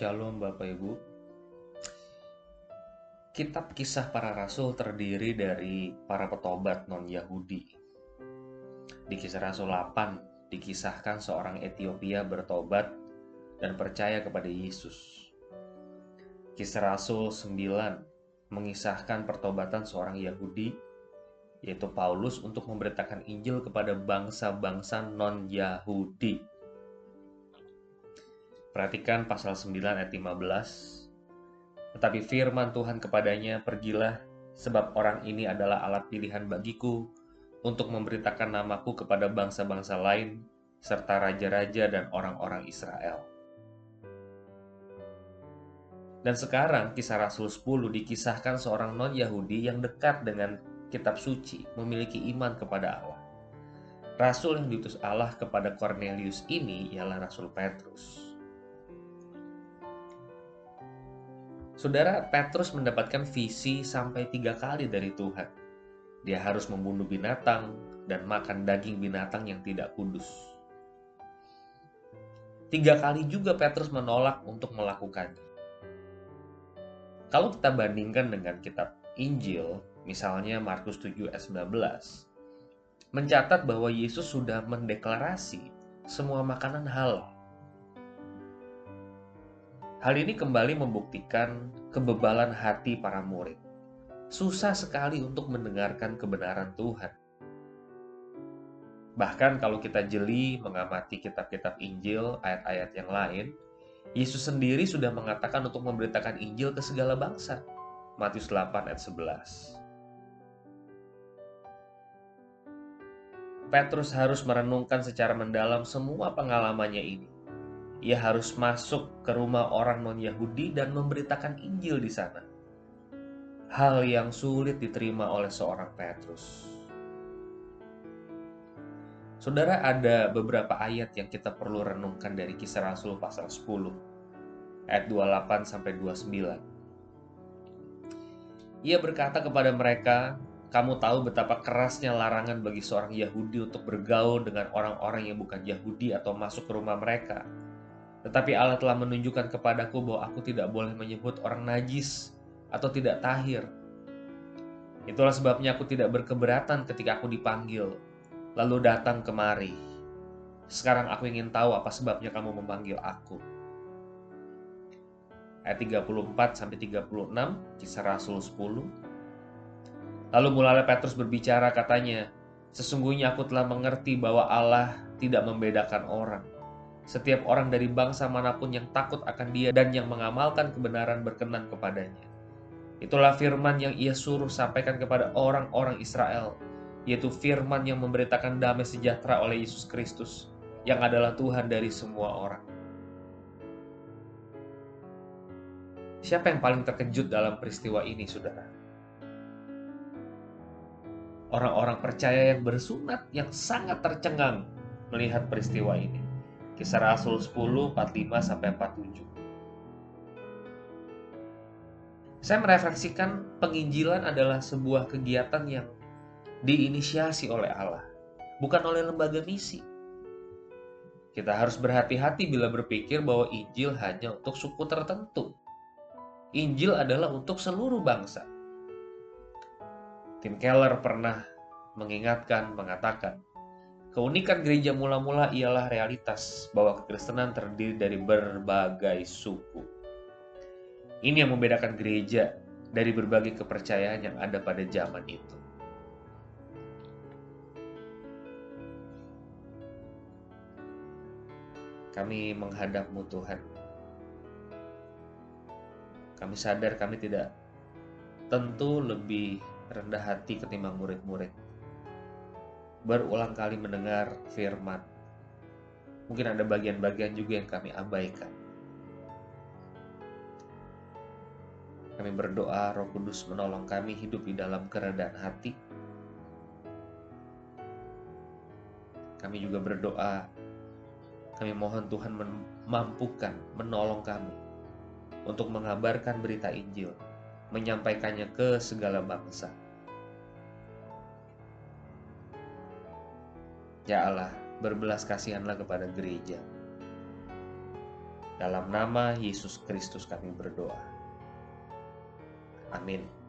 Shalom Bapak Ibu. Kitab Kisah Para Rasul terdiri dari para petobat non-Yahudi. Di Kisah Rasul 8 dikisahkan seorang Ethiopia bertobat dan percaya kepada Yesus. Kisah Rasul 9 mengisahkan pertobatan seorang Yahudi yaitu Paulus untuk memberitakan Injil kepada bangsa-bangsa non-Yahudi Perhatikan pasal 9 ayat 15. Tetapi firman Tuhan kepadanya, pergilah, sebab orang ini adalah alat pilihan bagiku untuk memberitakan namaku kepada bangsa-bangsa lain, serta raja-raja dan orang-orang Israel. Dan sekarang kisah Rasul 10 dikisahkan seorang non-Yahudi yang dekat dengan kitab suci, memiliki iman kepada Allah. Rasul yang diutus Allah kepada Cornelius ini ialah Rasul Petrus. Saudara Petrus mendapatkan visi sampai tiga kali dari Tuhan. Dia harus membunuh binatang dan makan daging binatang yang tidak kudus. Tiga kali juga Petrus menolak untuk melakukannya. Kalau kita bandingkan dengan kitab Injil, misalnya Markus 7 ayat 19, mencatat bahwa Yesus sudah mendeklarasi semua makanan halal Hal ini kembali membuktikan kebebalan hati para murid. Susah sekali untuk mendengarkan kebenaran Tuhan. Bahkan kalau kita jeli mengamati kitab-kitab Injil, ayat-ayat yang lain, Yesus sendiri sudah mengatakan untuk memberitakan Injil ke segala bangsa. Matius 8 ayat 11. Petrus harus merenungkan secara mendalam semua pengalamannya ini ia harus masuk ke rumah orang non-Yahudi dan memberitakan Injil di sana. Hal yang sulit diterima oleh seorang Petrus. Saudara, ada beberapa ayat yang kita perlu renungkan dari kisah Rasul pasal 10, ayat 28 sampai 29. Ia berkata kepada mereka, kamu tahu betapa kerasnya larangan bagi seorang Yahudi untuk bergaul dengan orang-orang yang bukan Yahudi atau masuk ke rumah mereka tetapi Allah telah menunjukkan kepadaku bahwa aku tidak boleh menyebut orang najis atau tidak tahir. Itulah sebabnya aku tidak berkeberatan ketika aku dipanggil, lalu datang kemari. Sekarang aku ingin tahu apa sebabnya kamu memanggil aku. Ayat 34 sampai 36 kisah Rasul 10. Lalu mulai Petrus berbicara katanya, sesungguhnya aku telah mengerti bahwa Allah tidak membedakan orang setiap orang dari bangsa mana pun yang takut akan dia dan yang mengamalkan kebenaran berkenan kepadanya. Itulah firman yang ia suruh sampaikan kepada orang-orang Israel, yaitu firman yang memberitakan damai sejahtera oleh Yesus Kristus, yang adalah Tuhan dari semua orang. Siapa yang paling terkejut dalam peristiwa ini, saudara? Orang-orang percaya yang bersunat yang sangat tercengang melihat peristiwa ini. Kisah Rasul 10, 45 sampai 47. Saya merefleksikan penginjilan adalah sebuah kegiatan yang diinisiasi oleh Allah, bukan oleh lembaga misi. Kita harus berhati-hati bila berpikir bahwa Injil hanya untuk suku tertentu. Injil adalah untuk seluruh bangsa. Tim Keller pernah mengingatkan, mengatakan, Keunikan gereja mula-mula ialah realitas bahwa kekristenan terdiri dari berbagai suku. Ini yang membedakan gereja dari berbagai kepercayaan yang ada pada zaman itu. Kami menghadapmu Tuhan. Kami sadar kami tidak tentu lebih rendah hati ketimbang murid-murid berulang kali mendengar firman. Mungkin ada bagian-bagian juga yang kami abaikan. Kami berdoa Roh Kudus menolong kami hidup di dalam keredaan hati. Kami juga berdoa, kami mohon Tuhan memampukan, menolong kami untuk mengabarkan berita Injil, menyampaikannya ke segala bangsa Ya Allah, berbelas kasihanlah kepada gereja. Dalam nama Yesus Kristus kami berdoa. Amin.